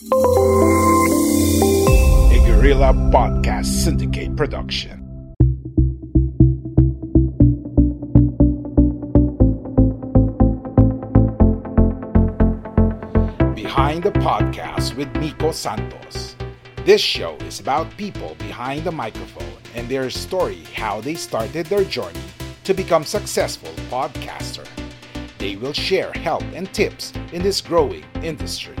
A Guerrilla Podcast Syndicate production. Behind the Podcast with Nico Santos. This show is about people behind the microphone and their story how they started their journey to become successful podcaster. They will share help and tips in this growing industry.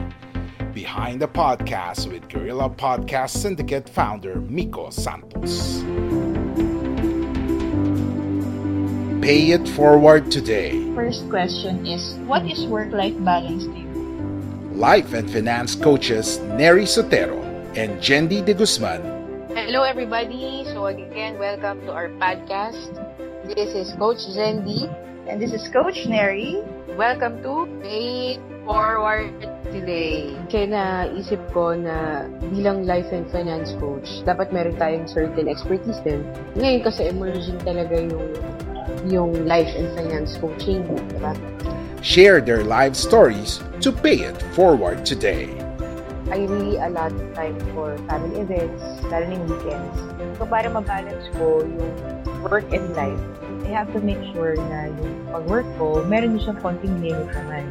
Behind the Podcast with Guerrilla Podcast Syndicate founder Miko Santos. Pay it forward today. First question is What is work life balance to you? Life and finance coaches Neri Sotero and Jendi De Guzman Hello, everybody. So, again, welcome to our podcast. This is Coach Zendi. And this is Coach Neri. Welcome to Pay It Forward today. Kaya naisip ko na bilang life and finance coach, dapat meron tayong certain expertise din. Ngayon kasi emerging talaga yung yung life and finance coaching, diba? share their life stories to pay it forward today. I really allot time for family events, lalo yung weekends. So, para mabalance ko yung work and life, I have to make sure na yung pag-work ko, meron din siyang konting limit naman.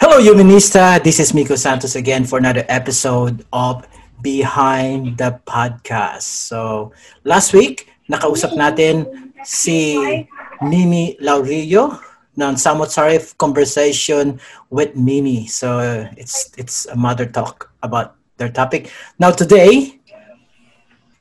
Hello, Humanista. This is Miko Santos again for another episode of Behind the Podcast. So, last week, nakausap natin si Mimi Laurillo ng Somewhat Sorry Conversation with Mimi. So, it's it's a mother talk about their topic. Now, today,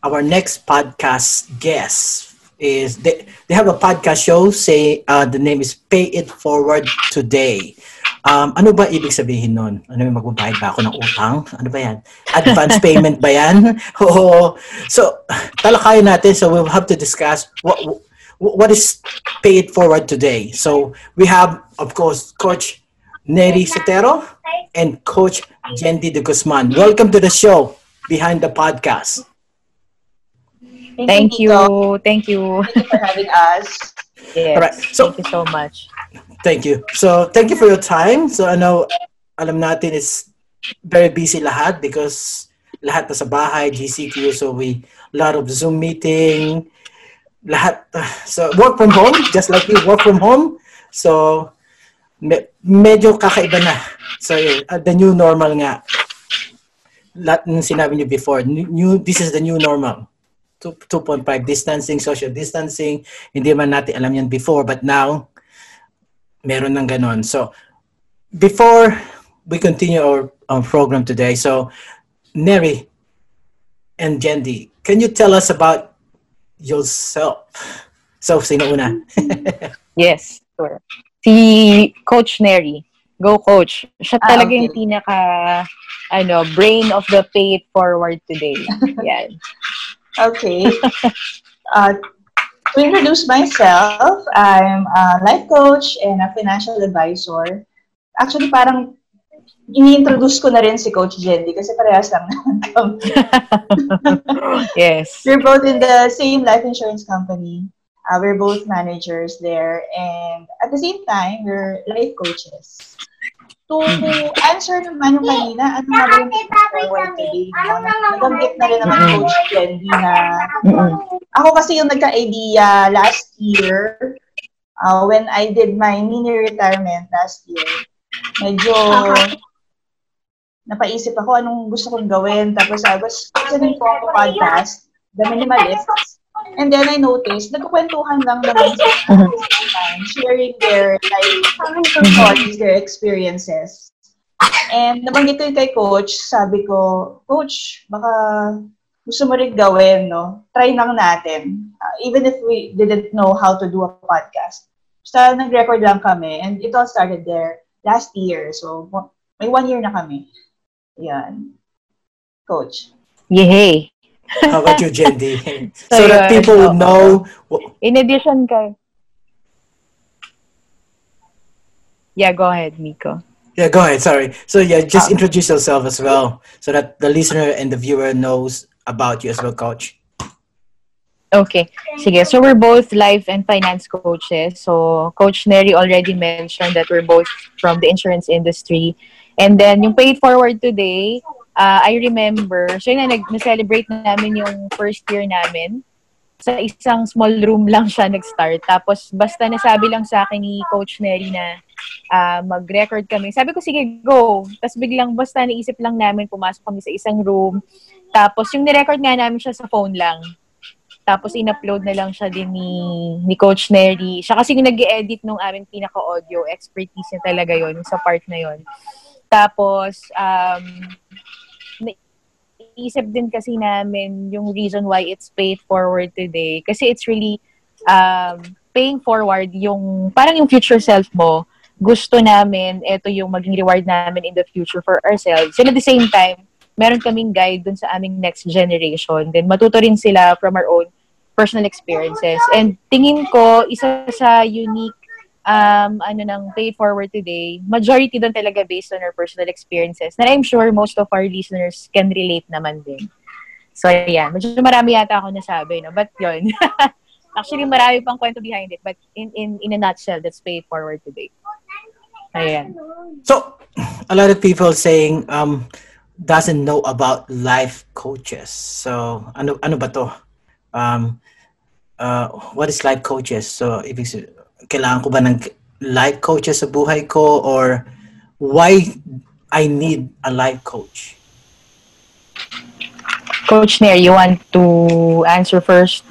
our next podcast guest is they, they have a podcast show say uh, the name is Pay It Forward Today. Um, ano ba ibig sabihin nun? Ano yung magbabayad ba ako ng utang? Ano ba yan? Advance payment ba yan? Oo. So, talakayan natin. So, we'll have to discuss what, what is Pay It Forward today. So, we have, of course, Coach Neri Sotero and Coach Jendi De Guzman. Welcome to the show, Behind the Podcast. Thank you. Thank you. Thank you for having us. Yes. Alright, so- Thank you so much. Thank you. So, thank you for your time. So, ano, alam natin it's very busy lahat because lahat na sa bahay, GCQ, so we, a lot of Zoom meeting, lahat. uh, So, work from home, just like you, work from home. So, me- medyo kakaiba na. So, uh, the new normal nga. Lahat ng sinabi niyo before, new, new- this is the new normal. Two- 2.5 distancing, social distancing. Hindi man natin alam yan before, but now, meron ng ganon. So, before we continue our, our program today, so, Neri and Jendi, can you tell us about yourself? So, sino una? Yes, sure. Si Coach Neri. Go, Coach. Siya Ah, talaga okay. yung pinaka, ano, brain of the Pay It Forward today. Yan. Okay. Uh, to introduce myself, I'm a life coach and a financial advisor. Actually, parang ini-introduce ko na rin si Coach Jendy kasi parehas lang naman kami. Yes. We're both in the same life insurance company. Uh, we're both managers there. And at the same time, we're life coaches. To answer naman yung kanina, ano nga ba yung forward today? Nabanggit na rin naman ni Coach Jendy na ako kasi yung nagka-idea last year uh, when I did my mini retirement last year, medyo napaisip ako anong gusto kong gawin. Tapos I was listening po ako podcast, The Minimalists. And then I noticed, nagkukwentuhan lang naman sila sharing their life stories, their experiences. And nabanggit ko kay coach, sabi ko, coach, baka gusto mo rin gawin, no? Try lang natin. Uh, even if we didn't know how to do a podcast. Basta nag-record lang kami and it all started there last year. So, may one year na kami. Yan. Coach. Yay! How about you, Jendy? So, so that people would know. In addition kay... Yeah, go ahead, Miko. Yeah, go ahead. Sorry. So yeah, just Ah. introduce yourself as well, so that the listener and the viewer knows about you as well, Coach. Okay. Sige. So we're both life and finance coaches. So Coach Neri already mentioned that we're both from the insurance industry. And then yung paid Forward today, uh, I remember, so yun na, nag- na-celebrate namin yung first year namin. Sa isang small room lang siya nag-start. Tapos basta nasabi lang sa akin ni Coach Neri na ah, mag-record kami. Sabi ko, sige, go. Tapos biglang basta naisip lang namin, pumasok kami sa isang room. Tapos yung nirecord nga namin siya sa phone lang. Tapos in-upload na lang siya din ni, ni Coach Neri. Siya kasi yung nag edit nung aming pinaka-audio. Expertise niya talaga yon sa part na yon. Tapos, um, naisip din kasi namin yung reason why it's paid forward today. Kasi it's really um, paying forward yung, parang yung future self mo. Gusto namin, ito yung maging reward namin in the future for ourselves. And at the same time, meron kaming guide dun sa aming next generation. Then matuto rin sila from our own personal experiences. And tingin ko, isa sa unique um, ano ng pay forward today, majority doon talaga based on our personal experiences. Na I'm sure most of our listeners can relate naman din. So, yan. Medyo marami yata ako nasabi, no? But yun. Actually, marami pang kwento behind it. But in, in, in a nutshell, that's pay forward today. Ayan. So, a lot of people saying um doesn't know about life coaches. So, ano ano ba to? Um uh, what is life coaches? So, ibig kailangan ko ba ng life coaches sa buhay ko or why I need a life coach? Coach Nair, you want to answer first?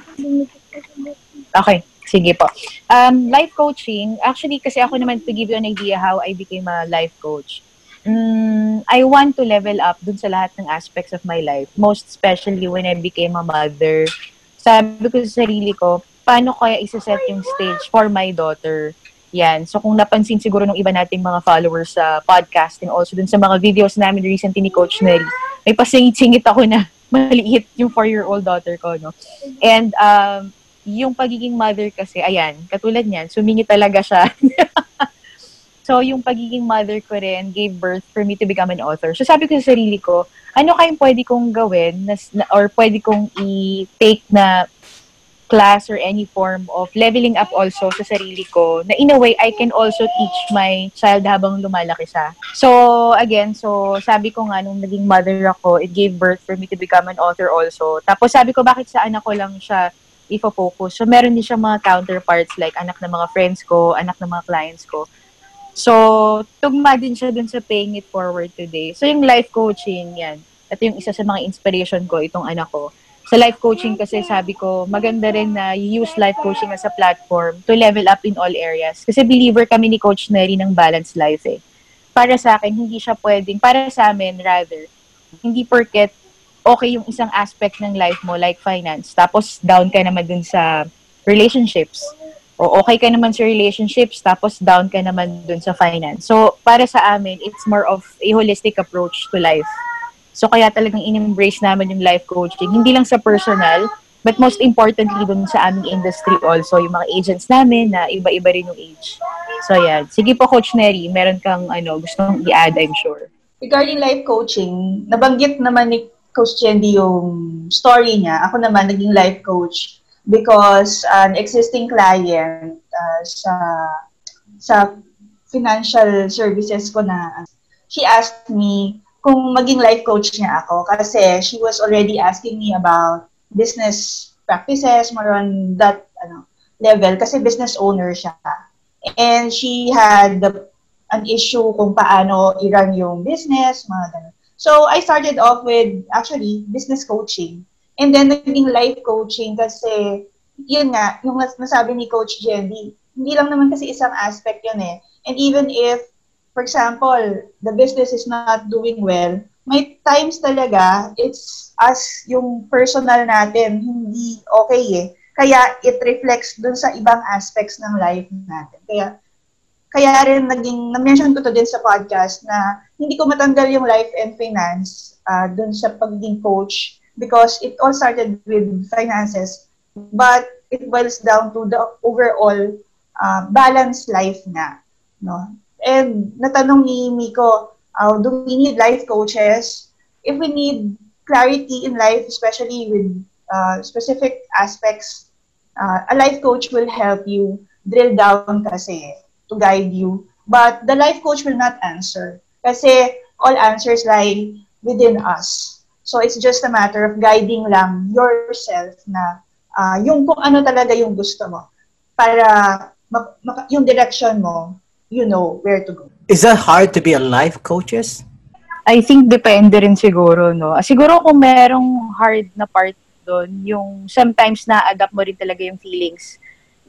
Okay, sige po. Um, life coaching, actually kasi ako naman to give you an idea how I became a life coach. Mm, I want to level up dun sa lahat ng aspects of my life, most especially when I became a mother. Sabi ko sa sarili ko, paano kaya isa-set yung stage for my daughter? Yan. So kung napansin siguro ng iba nating mga followers sa podcast and also dun sa mga videos namin recently ni Coach Neri, may pasingit-singit ako na maliit yung four-year-old daughter ko, no? And um, yung pagiging mother kasi, ayan, katulad niyan, sumingi talaga siya. so, yung pagiging mother ko rin gave birth for me to become an author. So, sabi ko sa sarili ko, ano kayong pwede kong gawin na- or pwede kong i-take na class or any form of leveling up also sa sarili ko na in a way I can also teach my child habang lumalaki siya. So again, so sabi ko nga nung naging mother ako, it gave birth for me to become an author also. Tapos sabi ko bakit sa anak ko lang siya ifo-focus. So meron din siya mga counterparts like anak ng mga friends ko, anak ng mga clients ko. So tugma din siya dun sa paying it forward today. So yung life coaching yan. Ito yung isa sa mga inspiration ko, itong anak ko sa life coaching kasi sabi ko, maganda rin na use life coaching as a platform to level up in all areas. Kasi believer kami ni Coach Neri ng balanced life eh. Para sa akin, hindi siya pwedeng, para sa amin rather, hindi porket okay yung isang aspect ng life mo like finance, tapos down ka naman dun sa relationships. O okay ka naman sa relationships, tapos down ka naman dun sa finance. So, para sa amin, it's more of a holistic approach to life. So kaya talagang in-embrace namin yung life coaching, hindi lang sa personal, but most importantly dun sa aming industry also, yung mga agents namin na iba-iba rin yung age. So yan. Sige po Coach Neri, meron kang ano, gustong i-add, I'm sure. Regarding life coaching, nabanggit naman ni Coach Chendi yung story niya. Ako naman, naging life coach because an existing client uh, sa sa financial services ko na she asked me kung maging life coach niya ako kasi she was already asking me about business practices more on that ano level kasi business owner siya. And she had the, an issue kung paano i-run yung business, mga ganun. So, I started off with, actually, business coaching. And then, naging life coaching kasi, yun nga, yung nasabi ni Coach Jenny, hindi lang naman kasi isang aspect yun eh. And even if, for example, the business is not doing well, may times talaga, it's as yung personal natin, hindi okay eh. Kaya it reflects dun sa ibang aspects ng life natin. Kaya kaya rin naging, na-mention ko to din sa podcast na hindi ko matanggal yung life and finance uh, dun sa pagiging coach because it all started with finances but it boils down to the overall uh, balanced life na. No? And natanong ni Miko, uh, do we need life coaches? If we need clarity in life, especially with uh, specific aspects, uh, a life coach will help you drill down kasi to guide you. But the life coach will not answer kasi all answers lie within us. So it's just a matter of guiding lang yourself na uh, yung kung ano talaga yung gusto mo para yung direction mo, you know where to go. Is that hard to be a life coaches? I think depende rin siguro, no? Siguro kung merong hard na part doon, yung sometimes na-adapt mo rin talaga yung feelings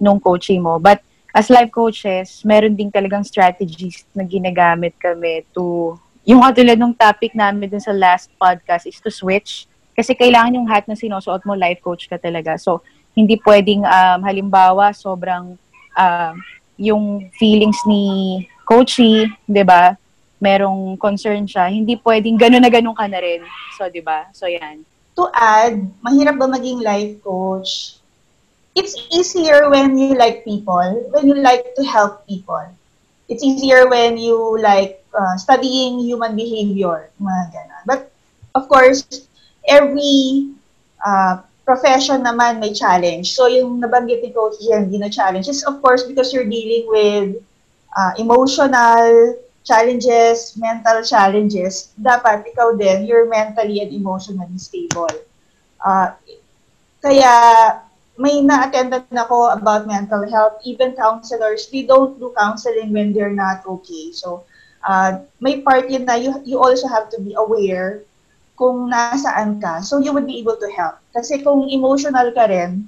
nung coaching mo. But as life coaches, meron din talagang strategies na ginagamit kami to, yung katulad ng topic namin dun sa last podcast is to switch. Kasi kailangan yung hat na sinusuot mo, life coach ka talaga. So, hindi pwedeng, um, halimbawa, sobrang, um, yung feelings ni coachy, 'di ba? Merong concern siya, hindi pwedeng gano'n na gano'n ka na rin. So, 'di ba? So, 'yan. To add, mahirap ba maging life coach? It's easier when you like people, when you like to help people. It's easier when you like uh, studying human behavior, mga ganun. But, of course, every uh, profession naman may challenge. So, yung nabanggit ni Coach Jen, na challenge is, of course, because you're dealing with uh, emotional challenges, mental challenges, dapat ikaw din, you're mentally and emotionally stable. Uh, kaya may na-attendan ako about mental health. Even counselors, they don't do counseling when they're not okay. So, uh, may part yun na you, you also have to be aware kung nasaan ka. So, you would be able to help. Kasi kung emotional ka rin,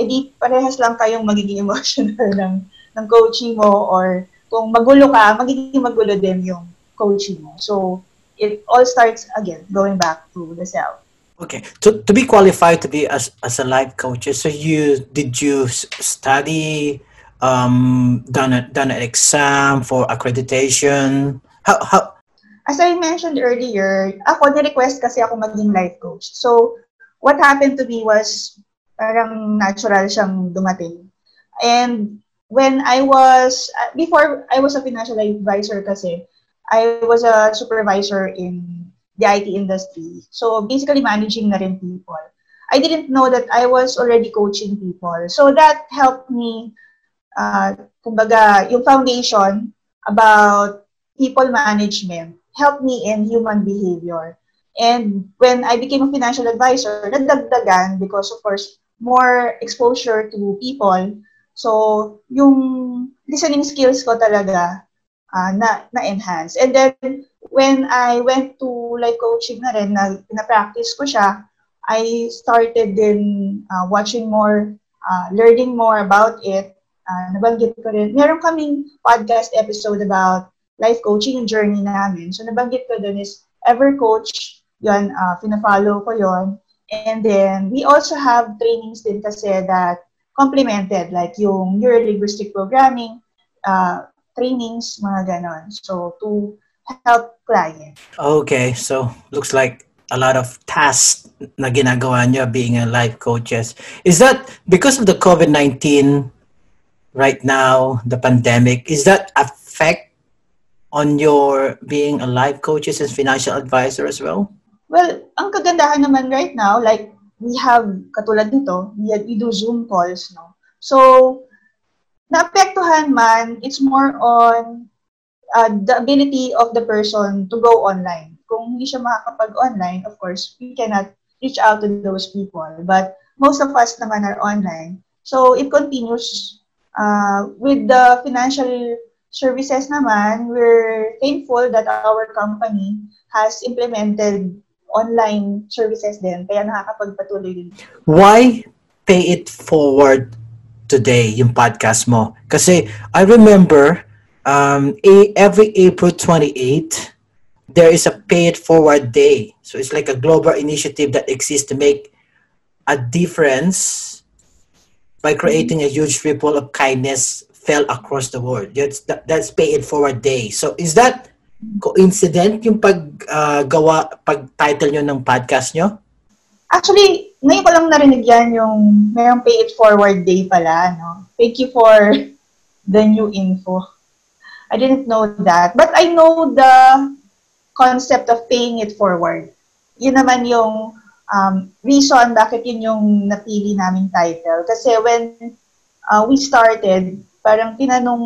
edi parehas lang kayong magiging emotional ng, ng coaching mo or kung magulo ka, magiging magulo din yung coaching mo. So, it all starts again, going back to the self. Okay. To, to be qualified to be as, as a life coach, so you did you study, um, done a, done an exam for accreditation? How, how, As I mentioned earlier, ako, ni-request kasi ako maging life coach. So, what happened to me was, parang natural siyang dumating. And when I was, uh, before I was a financial advisor kasi, I was a supervisor in the IT industry. So basically managing na rin people. I didn't know that I was already coaching people. So that helped me, uh, kumbaga, yung foundation about people management helped me in human behavior. And when I became a financial advisor, nadagdagan because of course, more exposure to people, So, yung listening skills ko talaga uh, na, na-enhance. And then, when I went to life coaching na rin, na, na-practice ko siya, I started din uh, watching more, uh, learning more about it. Uh, nabanggit ko rin. Meron kaming podcast episode about life coaching, journey namin. So, nabanggit ko dun is Ever Coach, yun, uh, pinafollow ko yon And then, we also have trainings din kasi that complemented, like yung neuro-linguistic programming, uh, trainings, mga ganon. So, to help client. Okay, so looks like a lot of tasks na ginagawa niyo being a life coaches. Is that because of the COVID-19 right now, the pandemic, is that affect on your being a life coaches and financial advisor as well? Well, ang kagandahan naman right now, like we have, katulad nito, we, we do Zoom calls, no? So, naapektuhan man, it's more on uh, the ability of the person to go online. Kung hindi siya makakapag-online, of course, we cannot reach out to those people. But most of us naman are online. So, it continues. Uh, with the financial services naman, we're thankful that our company has implemented online services din, kaya nakakapagpatuloy din. Why pay it forward today, yung podcast mo? Kasi I remember um, a- every April 28, there is a pay it forward day. So it's like a global initiative that exists to make a difference by creating a huge ripple of kindness fell across the world. That's, that, that's pay it forward day. So is that coincident yung paggawa, uh, pag-title nyo ng podcast nyo? Actually, ngayon ko lang narinig yan yung mayroong pay it forward day pala, no? Thank you for the new info. I didn't know that. But I know the concept of paying it forward. Yun naman yung um, reason bakit yun yung napili naming title. Kasi when uh, we started, parang tinanong,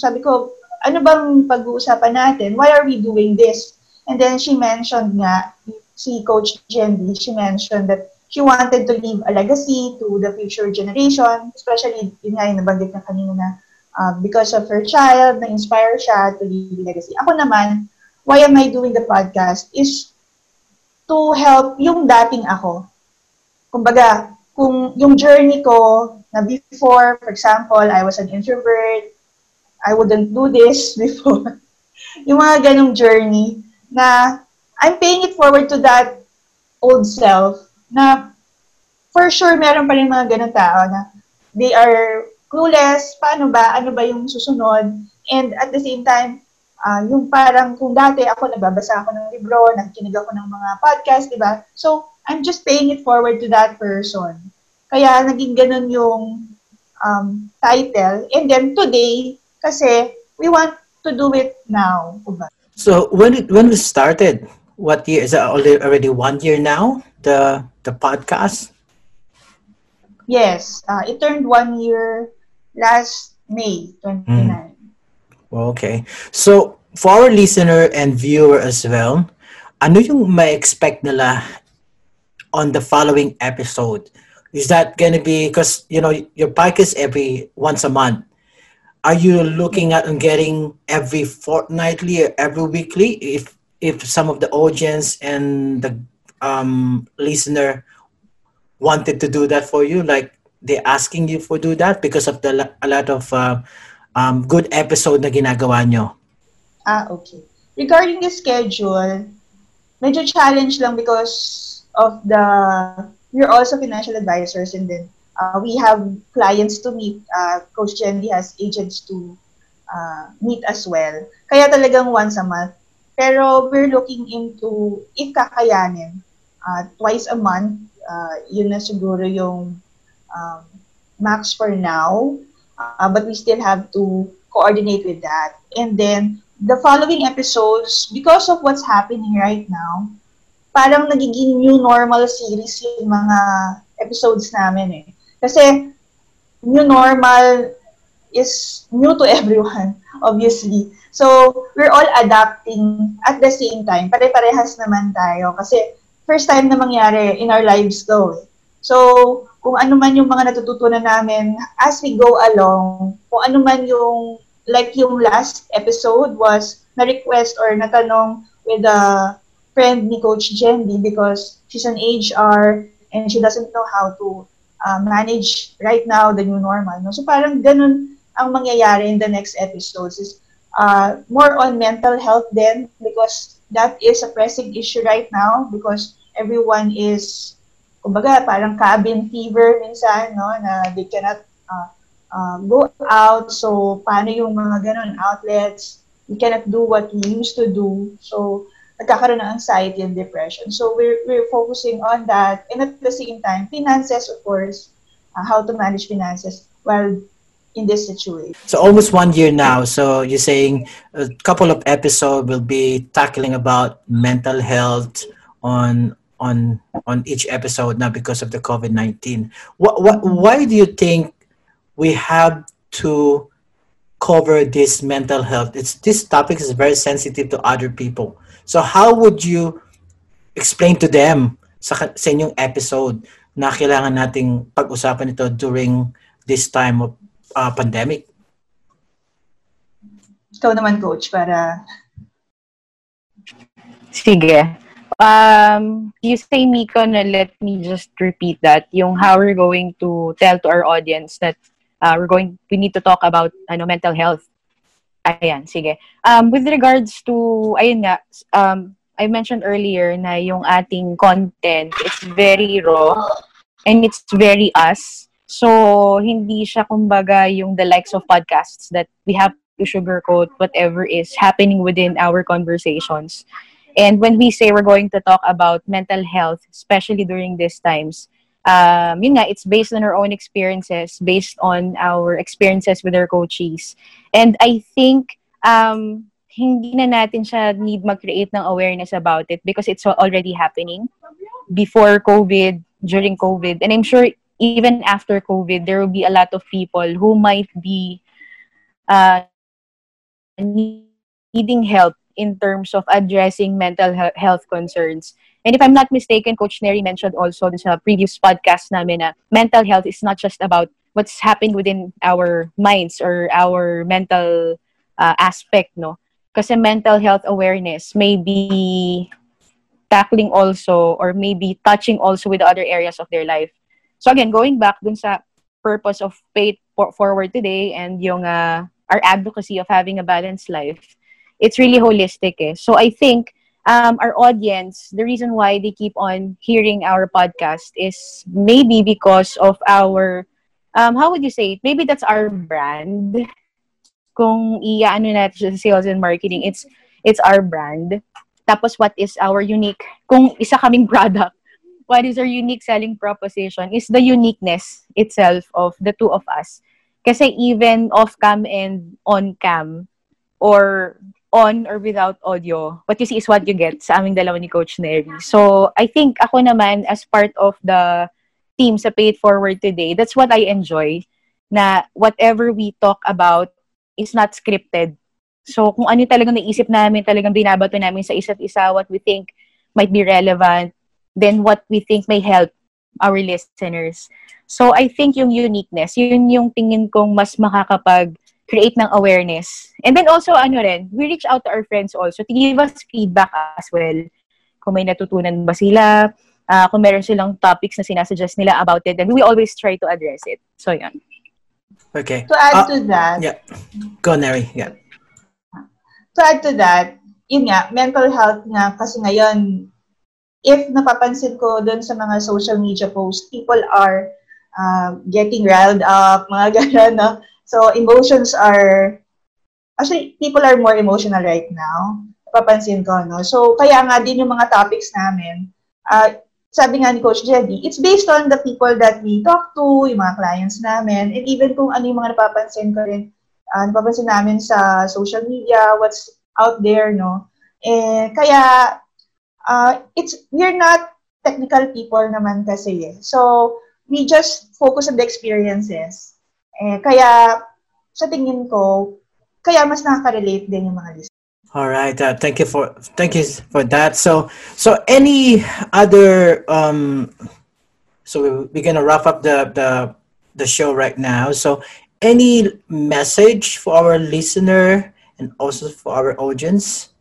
sabi ko, ano bang pag-uusapan natin? Why are we doing this? And then she mentioned nga, si Coach Jendy, she mentioned that she wanted to leave a legacy to the future generation, especially, yun nga yung nabanggit na kanina na uh, because of her child, na-inspire siya to leave a legacy. Ako naman, why am I doing the podcast is to help yung dating ako. Kumbaga, kung yung journey ko na before, for example, I was an introvert, I wouldn't do this before. yung mga ganong journey na I'm paying it forward to that old self na for sure meron pa rin mga ganong tao na they are clueless, paano ba, ano ba yung susunod, and at the same time, uh, yung parang kung dati ako nagbabasa ako ng libro, nakikinig ako ng mga podcast, di ba? So, I'm just paying it forward to that person. Kaya naging ganun yung um, title. And then today, kasi we want to do it now. So, when it, when we started, what year is it already one year now the the podcast yes uh, it turned one year last may 29 mm. okay so for our listener and viewer as well ano yung may expect nila on the following episode is that gonna be because you know your podcast every once a month are you looking at getting every fortnightly or every weekly if if some of the audience and the um, listener wanted to do that for you, like they're asking you for do that because of the a lot of uh, um, good episode na ginagawa nyo? Ah, okay. Regarding the schedule, medyo challenge lang because of the we're also financial advisors and then uh, we have clients to meet. Uh, Coach Jenny has agents to uh, meet as well. Kaya talagang once a month pero we're looking into if kakayanin. Uh, twice a month, uh, yun na siguro yung um, max for now. Uh, but we still have to coordinate with that. And then, the following episodes, because of what's happening right now, parang nagiging new normal series yung mga episodes namin eh. Kasi, new normal is new to everyone, obviously. So, we're all adapting at the same time. Pare-parehas naman tayo kasi first time na mangyari in our lives though. So, kung ano man yung mga natututunan namin as we go along, kung ano man yung, like yung last episode was na-request or natanong with a friend ni Coach Jendy because she's an HR and she doesn't know how to uh, manage right now the new normal. No? So parang ganun ang mangyayari in the next episodes is uh, more on mental health then because that is a pressing issue right now because everyone is kumbaga parang cabin fever minsan no na they cannot uh, uh, go out so paano yung mga ganun outlets we cannot do what we used to do so nagkakaroon ng anxiety and depression so we're we're focusing on that and at the same time finances of course uh, how to manage finances while in this situation. So almost one year now. So you're saying a couple of episodes will be tackling about mental health on on on each episode now because of the COVID nineteen. What what why do you think we have to cover this mental health? It's this topic is very sensitive to other people. So how would you explain to them sa, sa inyong episode na kailangan nating pag-usapan ito during this time of uh, pandemic? Ikaw naman, coach, para... Sige. Um, you say, Miko, na let me just repeat that. Yung how we're going to tell to our audience that uh, we're going, we need to talk about ano, mental health. Ayan, sige. Um, with regards to, ayun nga, um, I mentioned earlier na yung ating content, it's very raw and it's very us. So, hindi siya kumbaga yung the likes of podcasts that we have to sugarcoat whatever is happening within our conversations. And when we say we're going to talk about mental health, especially during these times, um, yun nga, it's based on our own experiences, based on our experiences with our coaches. And I think um, hindi na natin siya need mag-create ng awareness about it because it's already happening before COVID, during COVID. And I'm sure even after COVID, there will be a lot of people who might be uh, needing help in terms of addressing mental health concerns. And if I'm not mistaken, Coach Neri mentioned also sa previous podcast namin na mental health is not just about what's happened within our minds or our mental uh, aspect, no? Kasi mental health awareness may be tackling also or maybe touching also with other areas of their life. So again, going back dun sa purpose of Pay Forward today and yung uh, our advocacy of having a balanced life, it's really holistic. Eh. So I think um, our audience, the reason why they keep on hearing our podcast is maybe because of our, um, how would you say it? Maybe that's our brand kung i-ano natin sa sales and marketing, it's it's our brand. Tapos what is our unique, kung isa kaming product, what is our unique selling proposition is the uniqueness itself of the two of us. Kasi even off-cam and on-cam, or on or without audio, what you see is what you get sa aming dalawa ni Coach Neri. So, I think ako naman, as part of the team sa Pay It Forward today, that's what I enjoy, na whatever we talk about is not scripted. So, kung ano talagang naisip namin, talagang binabato namin sa isa't isa, what we think might be relevant, then what we think may help our listeners. So, I think yung uniqueness, yun yung tingin kong mas makakapag create ng awareness. And then also, ano rin, we reach out to our friends also to give us feedback as well. Kung may natutunan ba sila, uh, kung meron silang topics na sinasuggest nila about it, then we always try to address it. So, yan. Okay. To add uh, to that. Yeah. Go, Neri. Yeah. To add to that, yun nga, mental health nga, kasi ngayon, if napapansin ko doon sa mga social media posts, people are uh, getting riled up, mga gano'n, no? So, emotions are, actually, people are more emotional right now. Napapansin ko, no? So, kaya nga din yung mga topics namin, uh, sabi nga ni Coach Jedi, it's based on the people that we talk to, yung mga clients namin, and even kung ano yung mga napapansin ko rin, uh, napapansin namin sa social media, what's out there, no? Eh, kaya, uh, it's, we're not technical people naman kasi eh. So, we just focus on the experiences. Eh, kaya, sa tingin ko, kaya mas nakaka-relate din yung mga listeners. All right. Uh, thank you for thank you for that. So so any other um so we're gonna wrap up the the the show right now. So any message for our listener and also for our audience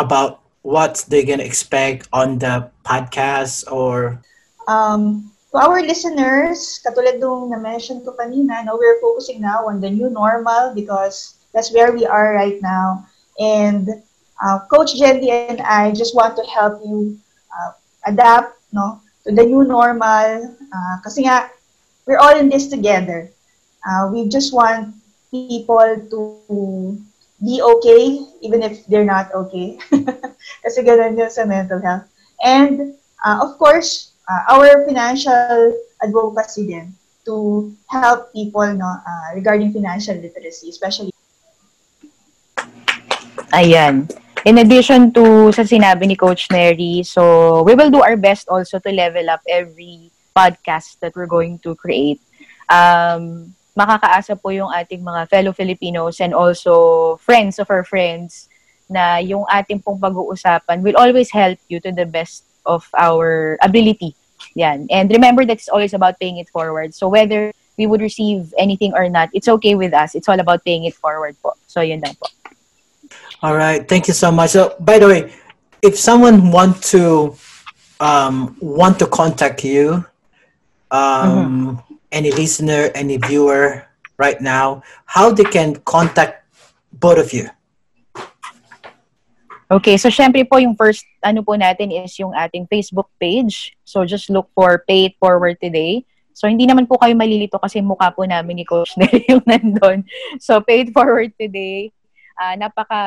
about what they're gonna expect on the podcast or um to our listeners, katulad nung na-mention ko kanina, no, we're focusing now on the new normal because that's where we are right now And uh, Coach Jendy and I just want to help you uh, adapt no, to the new normal. Uh, kasi nga, we're all in this together. Uh, we just want people to be okay, even if they're not okay. kasi ganun yun sa mental health. And, uh, of course, uh, our financial advocacy din to help people no, uh, regarding financial literacy, especially Ayan. In addition to sa sinabi ni Coach Neri, so we will do our best also to level up every podcast that we're going to create. Um, makakaasa po yung ating mga fellow Filipinos and also friends of our friends na yung ating pong pag-uusapan will always help you to the best of our ability. Yan. And remember that it's always about paying it forward. So whether we would receive anything or not, it's okay with us. It's all about paying it forward po. So, yun lang po. All right. Thank you so much. So, by the way, if someone want to um, want to contact you, um, mm-hmm. any listener, any viewer right now, how they can contact both of you? Okay, so syempre po yung first ano po natin is yung ating Facebook page. So just look for Pay It Forward Today. So hindi naman po kayo malilito kasi mukha po namin ni Coach Nel yung nandun. So Pay It Forward Today, uh, napaka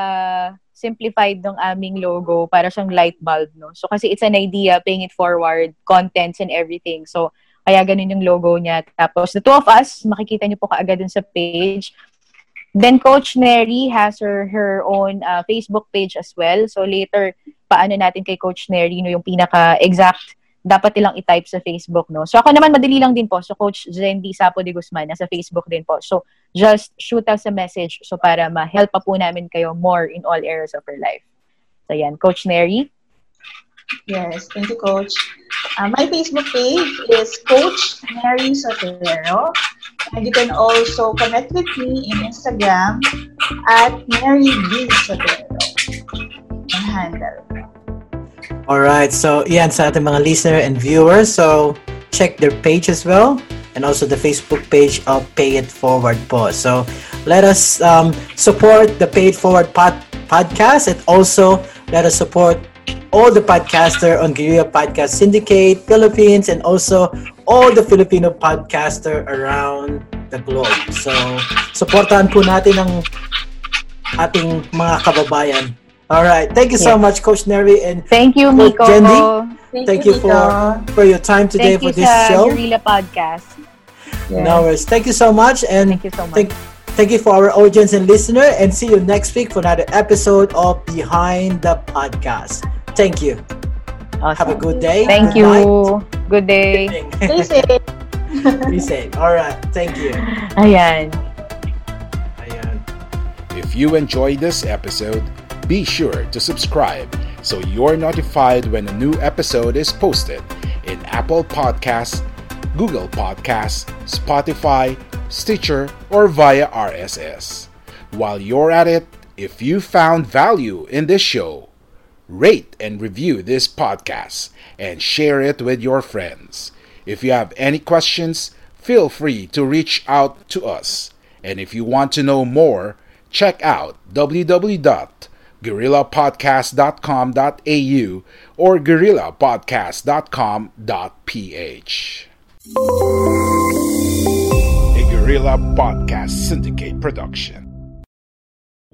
simplified ng aming logo para siyang light bulb no. So kasi it's an idea paying it forward, contents and everything. So kaya ganun yung logo niya. Tapos the two of us, makikita niyo po kaagad dun sa page. Then Coach Neri has her her own uh, Facebook page as well. So later paano natin kay Coach Neri no yung pinaka exact dapat nilang i-type sa Facebook no. So ako naman madali lang din po. So Coach Zendy Sapo de Guzman nasa Facebook din po. So just shoot us a message so para ma-help pa po namin kayo more in all areas of your life. So yan, Coach Neri. Yes, thank you, Coach. Uh, my Facebook page is Coach Mary Sotero. And you can also connect with me in Instagram at Mary B. Sotero. Ang handle. Alright, so yan sa ating mga listener and viewers. So, check their page as well. And also the Facebook page of Pay It Forward po. So, let us um, support the Pay It Forward pod- podcast and also let us support all the podcaster on Guerrilla Podcast Syndicate Philippines and also all the Filipino podcaster around the globe. So, supportahan po natin ang ating mga kababayan. All right. Thank you so much, Coach Neri and Thank you, Miko. Thank, Thank you, you for for your time today Thank for this show. Guerrilla Podcast. Yes. No worries. Thank you so much and Thank you so much. Thank, Thank you for our audience and listener, and see you next week for another episode of Behind the Podcast. Thank you. Awesome. Have a good day. Thank good you. Night. Good day. Stay safe. Be safe. All right. Thank you. Ayan. Ayan. If you enjoyed this episode, be sure to subscribe so you're notified when a new episode is posted in Apple Podcasts, Google Podcasts, Spotify, Stitcher, or via RSS. While you're at it, if you found value in this show, rate and review this podcast and share it with your friends. If you have any questions, feel free to reach out to us. And if you want to know more, check out www.guerrillapodcast.com.au or guerrillapodcast.com.ph. A Guerrilla Podcast Syndicate production.